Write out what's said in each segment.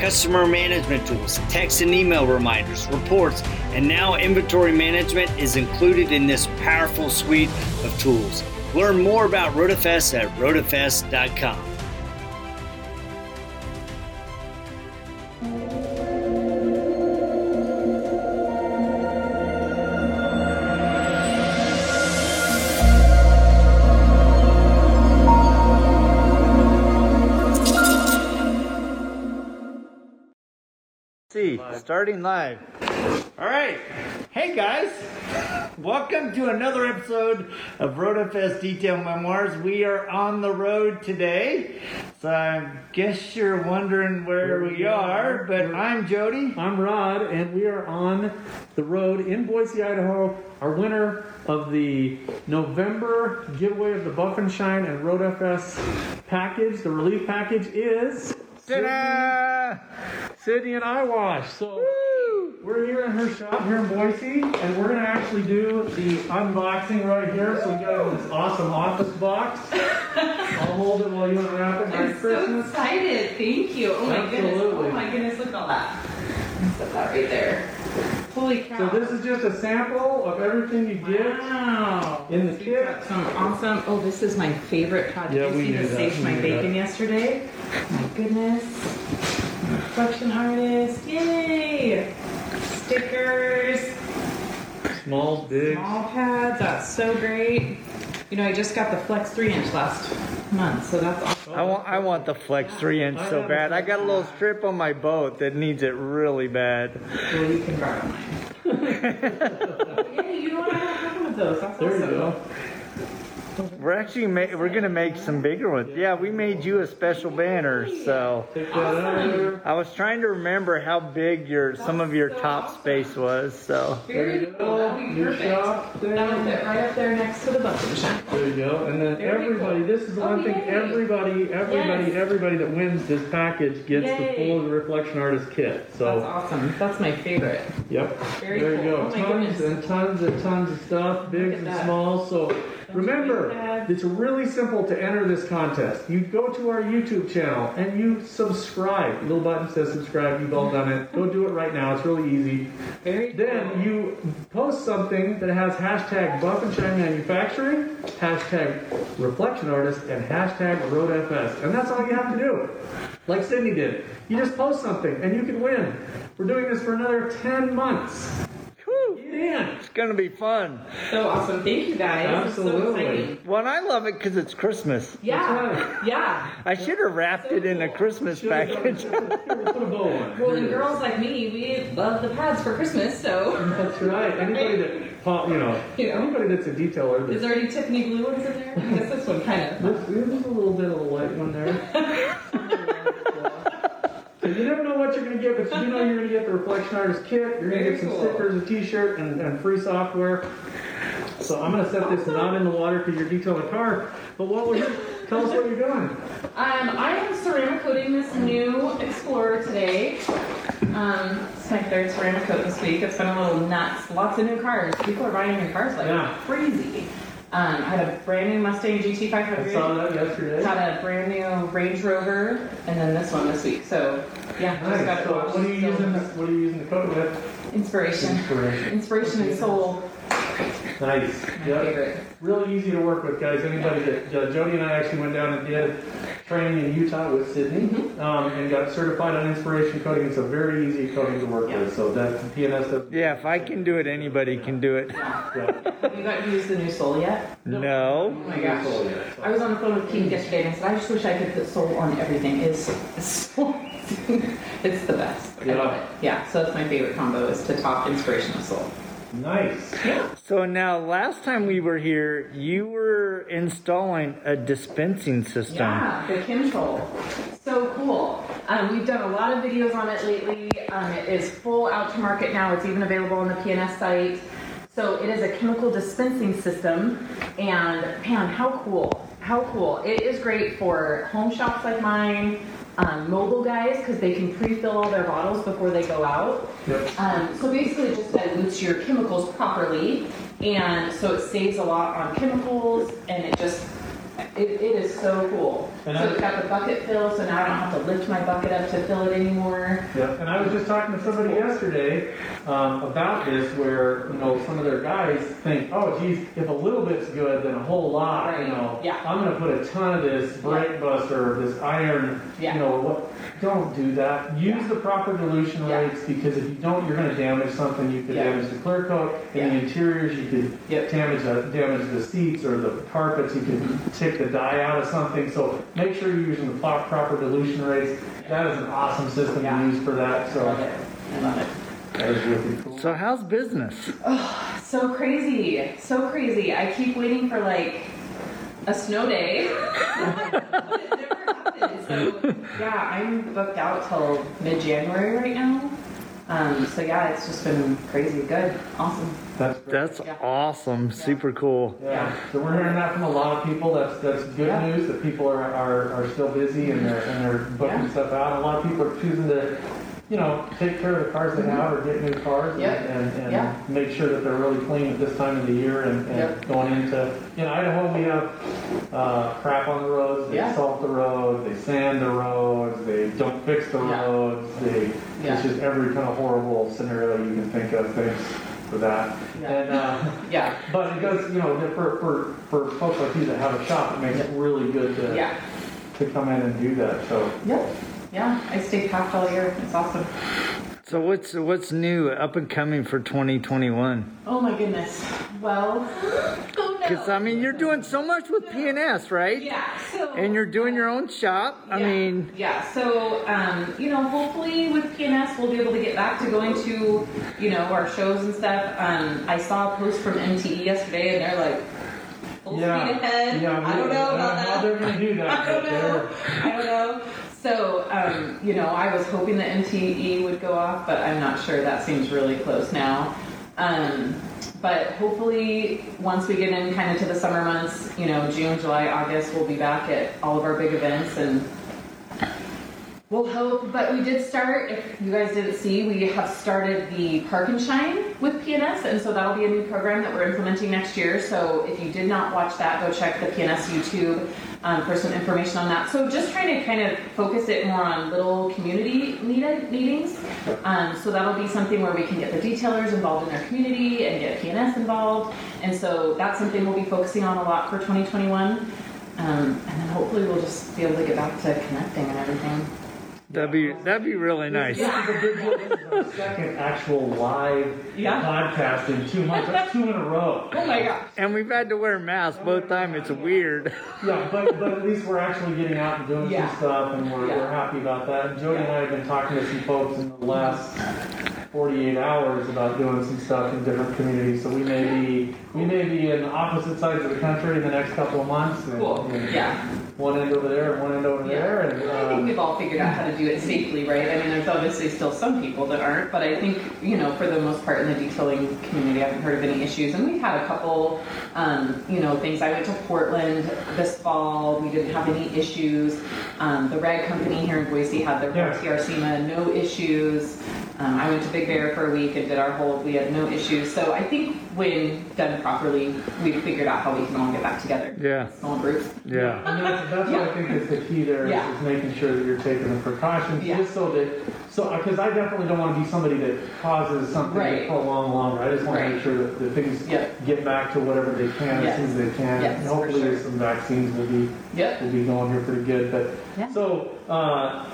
customer management tools, text and email reminders, reports, and now inventory management is included in this powerful suite of tools. Learn more about RotaFest at rotafest.com. starting live. All right. Hey guys. Welcome to another episode of RotaFest Detail Memoirs. We are on the road today. So I guess you're wondering where we are, but I'm Jody. I'm Rod, and we are on the road in Boise, Idaho. Our winner of the November giveaway of the Buff and Shine and Road FS package, the relief package, is Ta-da! Sydney and iWash. So we're here in her shop here in Boise, and we're gonna actually do the unboxing right here. So we got this awesome office box. I'll hold it while you unwrap it. Merry I'm so excited. Thank you. Oh my goodness. Oh my goodness, look at all that. Set that right there. Holy cow. So this is just a sample of everything you get. Wow. in the kit. got Some awesome. Oh, this is my favorite project. Yeah, you we see the that. My Bacon that. yesterday. My goodness. Reflection artist. Yay. Stickers. Small, big. Small pads. That's so great. You know, I just got the Flex 3 inch last month, so that's awesome. I want I want the Flex 3 inch so bad. I got a little strip on my boat that needs it really bad. Well, you can borrow mine. Hey, you know what? I don't have one of those. That's There you go. We're actually ma- we're gonna make some bigger ones. Yeah, we made you a special banner. So Take that out of there. I was trying to remember how big your some of your top space was. So There you go. That Your perfect. shop That would there. right up there next to the bucket shop. There you go. And then Very everybody, cool. this is the Oh, one thing, yay. everybody, everybody, Yes. everybody that wins this package gets the Yay. full Reflection Artist kit. That's So, awesome. That's my favorite. yep. Very There you cool. go. Oh my Tons goodness. and tons and tons of stuff, bigs at and that. smalls. So remember, it's really simple to enter this contest. You go to our YouTube channel and you subscribe. Little button says subscribe. You've all done it. Go do it right now. It's really easy. Very Then you post something that has hashtag Buff and Shine Manufacturing, hashtag Reflection Artist, and hashtag RoadFS. And that's all you have to do. Like Sydney did. You just post something and you can win. We're doing this for another 10 months. Whew, Get in. it's gonna be fun. so awesome. Thank you guys. It's so Absolutely. Well, I love it because it's Christmas. Yeah. right. Yeah. I should have wrapped it in a Christmas package. Here, put a bow on. Well, Here and girls like me, we love the pads for Christmas, so. That's right. Anybody that, pop- you know, You know. anybody that's a detailer. Is That's, there any Tiffany blue ones in there? I guess this one kind of. there's, there's a little bit of a white one there. So you never know what you're going to get, but you know you're going to get the Reflection Artist kit. You're going to Very get some cool. stickers, a T-shirt, and, and free software. So I'm going to set this not in the water because you're detailing a car. But what will you tell us what you're doing? Um, I am ceramic coating this new Explorer today. Um, it's my third ceramic coat this week. It's been a little nuts. Lots of new cars. People are buying new cars like Yeah. crazy. Um, I had a brand new Mustang GT500. I saw GT500. that yesterday. Had a brand new Range Rover, and then this one this week. So yeah, just got Nice. it So what are you So, using? What are you using the coat with? Inspiration. Inspiration. Inspiration and soul. Nice. My Yep. favorite. Really easy to work with, guys. Anybody that uh, Jody and I actually went down and did training in Utah with Sydney Mm-hmm. um, and got certified on inspiration coating. It's a very easy coating to work Yeah. with. So that PNS does. Yeah, if I can do it, anybody can do it. Yeah. Have you got to use the new soul yet? No. Oh my gosh. I was on the phone with King yesterday and I said, I just wish I could put soul on everything. It's, it's so it's the best. I love Yeah. it. Yeah, so that's my favorite combo is to top inspiration with soul. Nice. So now, last time we were here, you were installing a dispensing system. Yeah, the control. So cool. Um, we've done a lot of videos on it lately. Um, it is full out to market now. It's even available on the PNS site. So it is a chemical dispensing system, and man, how cool! How cool! It is great for home shops like mine, um, mobile guys, because they can pre-fill all their bottles before they go out. Yep. Um, so basically, it just dilutes your chemicals properly, and so it saves a lot on chemicals, and it just it, it is so cool. And so I- it's got the bucket fill, so now I don't have to lift my bucket up to fill it anymore. Yep, and I was just talking to somebody yesterday um, about this, where you know some of their guys think, oh, geez, if a little bit's good, then a whole lot. You know, yeah. I'm going to put a ton of this brake buster, this iron. Yeah. You know what? Don't do that. Use Yeah. the proper dilution Yeah. rates because if you don't, you're going to damage something. You could Yeah. damage the clear coat in Yeah. the interiors. You could Yep. damage the, damage the seats or the carpets. You could take the dye out of something. So make sure you're using the proper dilution rates. That is an awesome system Yeah. to use for that. I So. love it. I love it. That is really cool. So how's business? Oh, so crazy, so crazy. I keep waiting for like a snow day. but it never happens. So yeah, I'm booked out till mid-January right now. Um, so yeah, it's just been crazy, good, awesome. That's great. That's Yeah. awesome. Super cool. yeah. So we're hearing that from a lot of people. That's that's good Yeah. news that people are, are, are still busy and they're and they're booking Yeah. stuff out. A lot of people are choosing to, you know, take care of the cars they have or get new cars Mm-hmm. Yep. and, and, and Yeah. make sure that they're really clean at this time of the year and, and Yep. going into in Idaho we have uh, crap on the roads, they Yeah. salt the roads, they sand the roads, they don't fix the Yeah. roads, they it's just every kind of horrible scenario you can think of things for that. Yeah. And uh, Yeah, but it does, you know, for, for, for folks like you that have a shop, it makes it really good to, yeah, to come in and do that, so. yep, yeah. I stay packed all year. It's awesome. So what's what's new up and coming for 2021? Oh my goodness. Well, oh Because no. I mean, you're doing so much with PNS, right? Yeah. So. And you're doing your own shop. I mean, yeah. So, um, you know, hopefully with PNS, we'll be able to get back to going to, you know, our shows and stuff. Um, I saw a post from MTE yesterday, and they're like, full Yeah, speed ahead. yeah, I don't we- know I don't about that. how they're gonna do that, I don't but know. I don't know. So, um, you know, I was hoping the MTE would go off, but I'm not sure. That seems really close now. Um, but hopefully, once we get in kind of to the summer months, you know, June, July, August, we'll be back at all of our big events and we'll hope. But we did start, if you guys didn't see, we have started the Park and Shine with PNS, and so that'll be a new program that we're implementing next year. So if you did not watch that, go check the PNS YouTube um, for some information on that. So just trying to kind of focus it more on little community needed meetings. Um, so that'll be something where we can get the detailers involved in their community and get PNS involved. And so that's something we'll be focusing on a lot for 2021. Um, and then hopefully we'll just be able to get back to connecting and everything. That'd be that'd be really nice. This is a big deal. This is our second actual live Yeah. podcast in two months. That's two in a row. Oh my gosh. And we've had to wear masks both times. It's weird. Yeah, but, but at least we're actually getting out and doing Yeah. some stuff, and we're, Yeah. we're happy about that. And Jody and I have been talking to some folks in the last 48 hours about doing some stuff in different communities. So we may be we may be in opposite sides of the country in the next couple of months. And, Cool. and Yeah. One end over there and one end over Yeah. there. And I think um, we've all figured out how to do it safely, right? I mean, there's obviously still some people that aren't, but I think, you know, for the most part in the detailing community, I haven't heard of any issues. And we've had a couple, um, you know, things. I went to Portland this fall. We didn't have any issues. Um, the rag company here in Boise had their Yeah. TRCMA, no issues. Um, I went to Big Bear for a week and did our whole, we had no issues. So I think when done properly, we've figured out how we can all get back together. Yeah. Small groups. Yeah. And that's, that's what I think is the key there is, Yeah. is making sure that you're taking the precautions, Yeah. just so that, so, because I definitely don't want to be somebody that causes something Right. to prolong longer. I just want to make sure that, the things Yeah. get back to whatever they can Yes. as soon as they can. Yes, And hopefully sure. some vaccines will be, Yep. will be going here pretty good, but, Yeah. so, uh,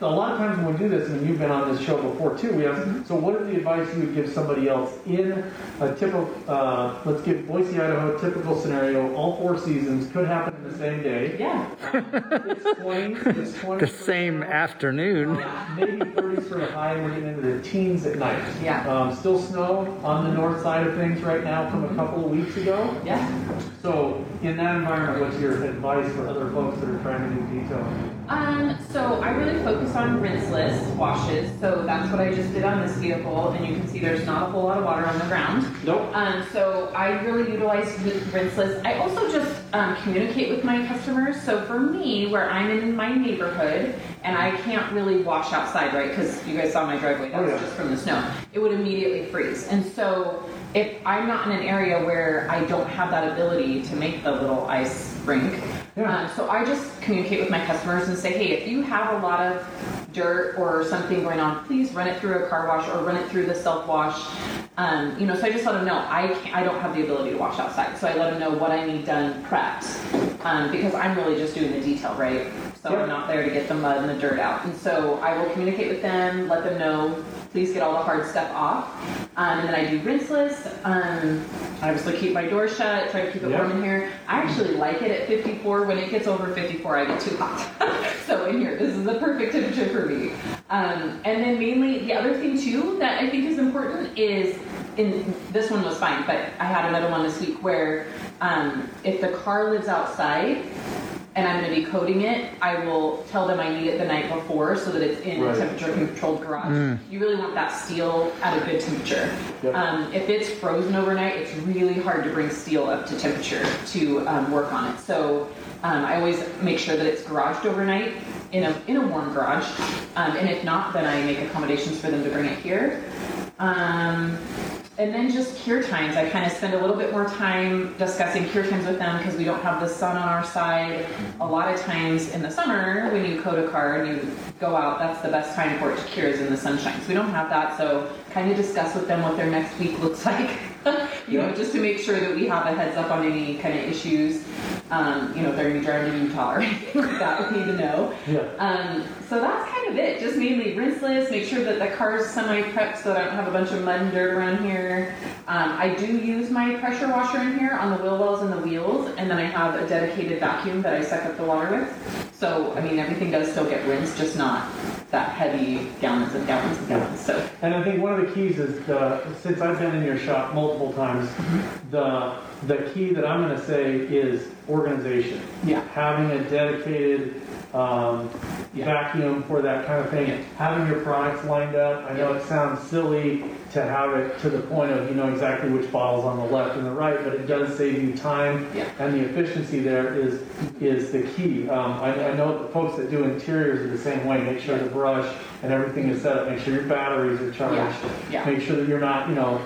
a lot of times when we do this, and you've been on this show before too, we Mm-hmm. have, so what is the advice you would give somebody else in a typical, uh, let's give Boise, Idaho, typical scenario, all four seasons could happen in the same day. Yeah. It's 20, it's 20. The same afternoon. Maybe 30s for the high, and we're getting into the teens at night. Yeah. Um, still snow on the north side of things right now from a couple of weeks ago. Yeah. So, in that environment, what's your advice for other folks that are trying to do detailing? Um, so I really focus on rinseless washes. So that's what I just did on this vehicle, and you can see there's not a whole lot of water on the ground. Nope. Um, so I really utilize the rinseless. I also just um, communicate with my customers. So for me, where I'm in my neighborhood and I can't really wash outside, right? Because you guys saw my driveway, that Oh, was just from the snow. It would immediately freeze. And so if I'm not in an area where I don't have that ability to make the little ice rink, Yeah. um, so I just communicate with my customers and say, hey, if you have a lot of dirt or something going on, please run it through a car wash or run it through the self wash. Um, you know, so I just let them know I I don't have the ability to wash outside, so I let them know what I need done prepped um, because I'm really just doing the detail, right? So Yeah. I'm not there to get the mud and the dirt out, and so I will communicate with them, let them know. Please get all the hard stuff off, um, and then I do rinseless. Um, I obviously keep my door shut, try to keep it Yeah. warm in here. I actually like it at 54. When it gets over 54, I get too hot. so in here, this is the perfect temperature for me. Um, and then mainly the other thing too that I think is important is in this one was fine, but I had another one this week where um, if the car lives outside and I'm going to be coating it, I will tell them I need it the night before so that it's in Right. a temperature controlled garage. You really want that steel at a good temperature. Yep. Um, if it's frozen overnight, it's really hard to bring steel up to temperature to um, work on it. So um, I always make sure that it's garaged overnight in a in a warm garage, um, and if not, then I make accommodations for them to bring it here. Um, and then just cure times. I kind of spend a little bit more time discussing cure times with them because we don't have the sun on our side. A lot of times in the summer, when you coat a car and you go out, that's the best time for it to cure is in the sunshine. So we don't have that. So kind of discuss with them what their next week looks like. you know, just to make sure that we have a heads up on any kind of issues. Um, you know, if they're going to be driving to Utah that, we need to know. Yeah. Um, so that's kind of it. Just mainly rinseless. Make sure that the car's semi-prepped so that I don't have a bunch of mud and dirt around here. Um, I do use my pressure washer in here on the wheel wells and the wheels, and then I have a dedicated vacuum that I suck up the water with. So I mean, everything does still get rinsed, just not that heavy gallons and gallons and gallons. So And I think one of the keys is the, since I've been in your shop multiple times, the the key that I'm going to say is organization. Yeah. Having a dedicated um, Yeah. vacuum for that kind of thing. Yeah. Having your products lined up. I know it sounds silly to have it to the point of you know exactly which bottles on the left and the right, but it does save you time. Yeah. And the efficiency there is is the key. Um, I, I know the folks that do interiors are the same way. Make sure the brush and everything is set up. Make sure your batteries are charged. Yeah, yeah. Make sure that you're not, you know,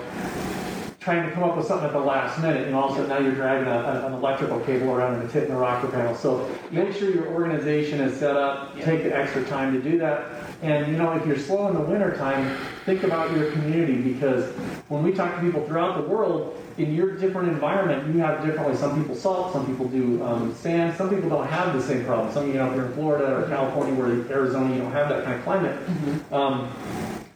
trying to come up with something at the last minute, and all of a sudden now you're dragging a, a- an electrical cable around and it's hitting the rocker panel. So make sure your organization is set up. Take the extra time to do that. And you know, if you're slow in the winter time, think about your community because when we talk to people throughout the world, in your different environment, you have differently. Some people salt, some people do um, sand, some people don't have the same problem. Some of you know, if you're in Florida or California, where Arizona, you don't have that kind of climate. Um,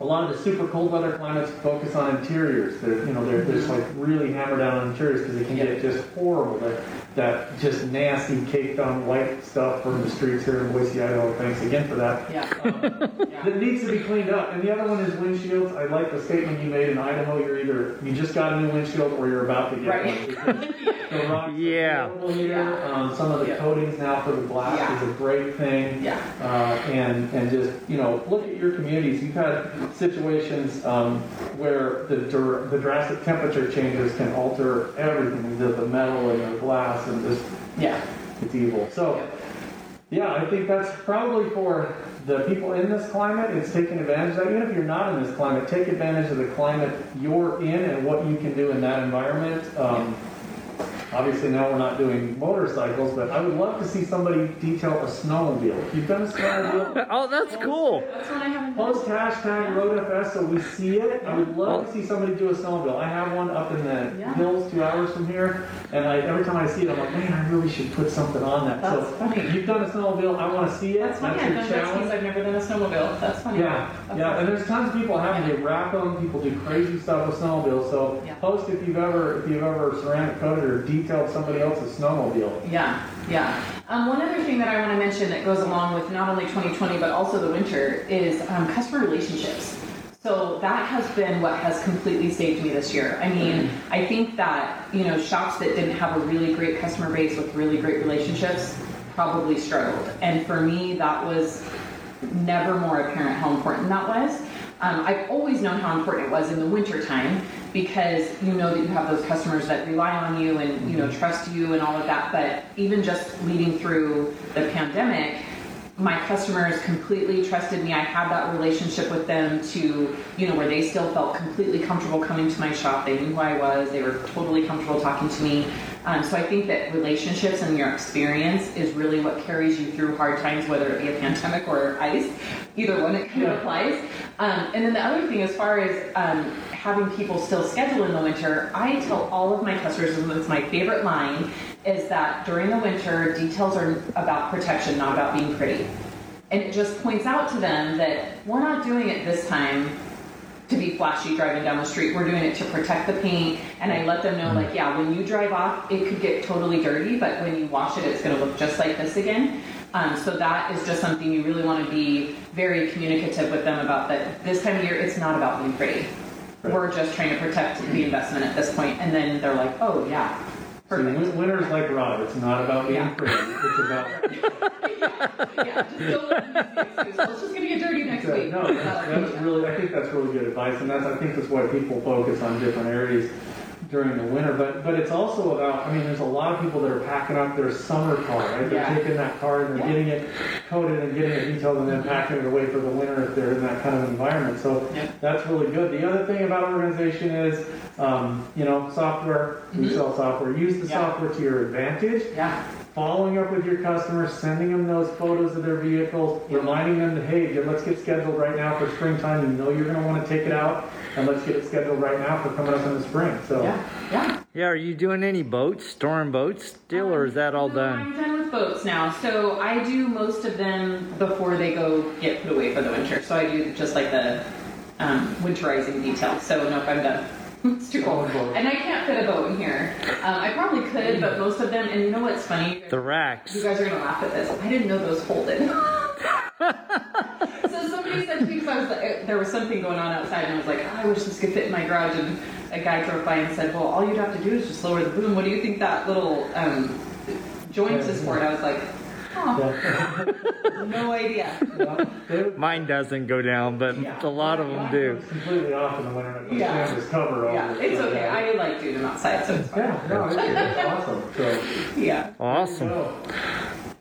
a lot of the super cold weather climates focus on interiors. They're, you know, they're, they're just like really hammered down on interiors because they can get just horrible. That, that just nasty caked on white stuff from the streets here in Boise, Idaho. Thanks again for that. yeah, yeah. That needs to be cleaned up. And the other one is windshields. I like the statement you made in Idaho. You're either you just got a new windshield or you're about to get Right. one. The rocks Yeah. available here. Yeah. Um, some of the Yeah. coatings now for the glass Yeah. is a great thing Yeah. uh, and and just you know look at your communities. You've had situations um, where the the drastic temperature changes can alter everything, the, the metal and the glass, and just yeah. it's evil. So yeah, I think that's probably for the people in this climate. It's taking advantage of that. Even if you're not in this climate, take advantage of the climate you're in and what you can do in that environment. Um, Obviously, now we're not doing motorcycles, but I would love to see somebody detail a snowmobile. If you've done a snowmobile, Oh, that's cool. That's what I haven't done. Post hashtag RoadFS so we see it. I would love to see somebody do a snowmobile. I have one up in the Yeah. hills two hours from here, and I, every time I see it, I'm like, man, I really should put something on that. That's so funny. you've done a snowmobile. I want to see it. That's funny. I've done challenge. I've never done a snowmobile. That's funny. Yeah, That's yeah, and there's tons of people having Yeah. they wrap them. People do crazy stuff with snowmobiles. So Yeah. post if you've ever if you've ever ceramic coated or detailed somebody else's snowmobile. Yeah, yeah. Um, one other thing that I want to mention that goes along with not only 2020 but also the winter is um, customer relationships. So that has been what has completely saved me this year. I mean, I think that you know shops that didn't have a really great customer base with really great relationships probably struggled. And for me, that was never more apparent how important that was. Um, I've always known how important it was in the wintertime because you know that you have those customers that rely on you and you know mm-hmm. trust you and all of that. But even just leading through the pandemic, my customers completely trusted me. I had that relationship with them to, you know, where they still felt completely comfortable coming to my shop. They knew who I was. They were totally comfortable talking to me. Um, so I think that relationships and your experience is really what carries you through hard times, whether it be a pandemic or ice. Either one, it kind of applies. Um, and then the other thing, as far as um, having people still schedule in the winter, I tell all of my customers, and it's my favorite line, is that during the winter, details are about protection, not about being pretty. And it just points out to them that we're not doing it this time to be flashy driving down the street. We're doing it to protect the paint. And I let them know, like, yeah, when you drive off, it could get totally dirty, but when you wash it, it's going to look just like this again. Um, so that is just something you really want to be very communicative with them about. That this time of year, it's not about being pretty. Right. We're just trying to protect the investment at this point. And then they're like, oh yeah, perfect. win- winter's like Rob. It's not about being Yeah. pretty. It's about yeah, just don't let them use the excuse. Well, it's just going to get dirty next week. no, that's, that's really, I think that's really good advice, and that's, I think that's why people focus on different areas during the winter, but, but it's also about, I mean, there's a lot of people that are packing up their summer car, right? They're Yeah. taking that car and they're Yeah. getting it coated and getting it detailed and then packing it away for the winter if they're in that kind of environment, so Yep. that's really good. The other thing about organization is, um, you know, software, we Mhm. sell software, use the Yeah. software to your advantage Yeah. following up with your customers, sending them those photos of their vehicles, reminding them that, hey, let's get scheduled right now for springtime. You know you're going to want to take it out, and let's get it scheduled right now for coming up in the spring. So, Yeah. Yeah. Yeah, are you doing any boats, storm boats still, or is that all No, done? I'm done with boats now. So I do most of them before they go get put away for the winter. So I do just like the um, winterizing detail. So nope, I'm done. it's too cold. Oh. And I can't fit a boat in here. Um, I probably could, but most of them, and you know what's funny? The racks. You guys are gonna laugh at this. I didn't know those folded. so somebody said to me, 'cause I was like, there was something going on outside, and I was like, oh, I wish this could fit in my garage. And a guy drove by and said, Well, all you'd have to do is just lower the boom. What do you think that little um, joint is for? And I was like, Oh, yeah. no idea. Mine doesn't go down, but a lot of them do. goes completely off in the winter. and Yeah. yeah. Just cover over Yeah, it's So, okay. yeah. I like doing them outside, so it's fine. Yeah, no, it's, it's awesome. So, Yeah. Awesome.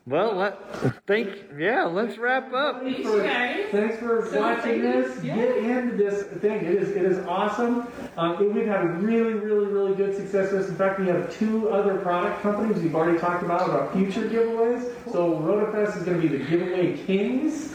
So, Well, let think. Yeah, let's wrap up. Thanks, for- Thanks for So watching excited. this. Yeah. Get into this thing. It is it is awesome. Um, we've had really, really, really good success with this. In fact, we have two other product companies we've already talked about about future giveaways. So RotaFest is going to be the giveaway kings.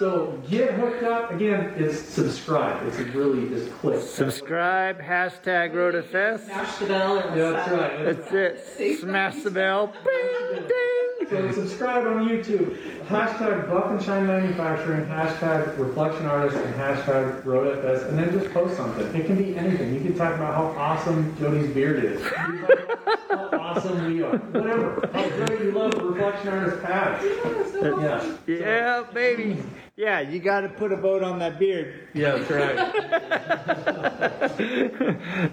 So get hooked up. Again, it's subscribe. It's really just click. Subscribe. Hashtag RotaFest. Smash the bell or Yeah, that's right. That's it. Smash the bell. Bing, ding. So uh, subscribe on YouTube. Hashtag Buff and Shine Manufacturing, hashtag Reflection Artist, and hashtag RoadFS, and then just post something. It can be anything. You can talk about how awesome Jody's beard is. You can talk about how awesome we are. Whatever. How great you love Reflection Artist pads. Yeah. Yeah, baby. Yeah, you got to put a vote on that beard. Yeah, that's right.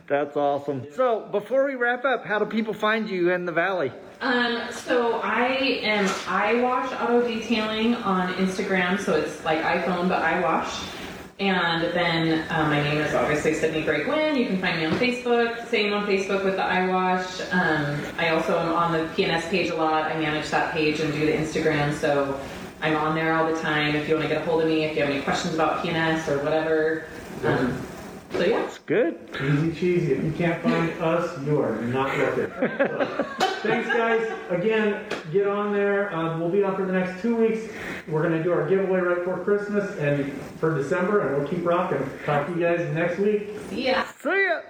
That's awesome. So, before we wrap up, how do people find you in the valley? Um, so I am I wash auto detailing on Instagram, so it's like iPhone but I wash. And then um, my name is obviously Sydney Gray Gwynn. You can find me on Facebook. Same on Facebook with the iWash. Um, I also am on the PNS page a lot. I manage that page and do the Instagram, so I'm on there all the time. If you want to get a hold of me, if you have any questions about PNS or whatever. Um, so yeah. It's good. Easy cheesy. If you can't find us, you are not looking. So, thanks, guys. Again, get on there. Um, we'll be on for the next two weeks. We're going to do our giveaway right before Christmas and for December, and we'll keep rocking. Talk to you guys next week. See ya. See ya.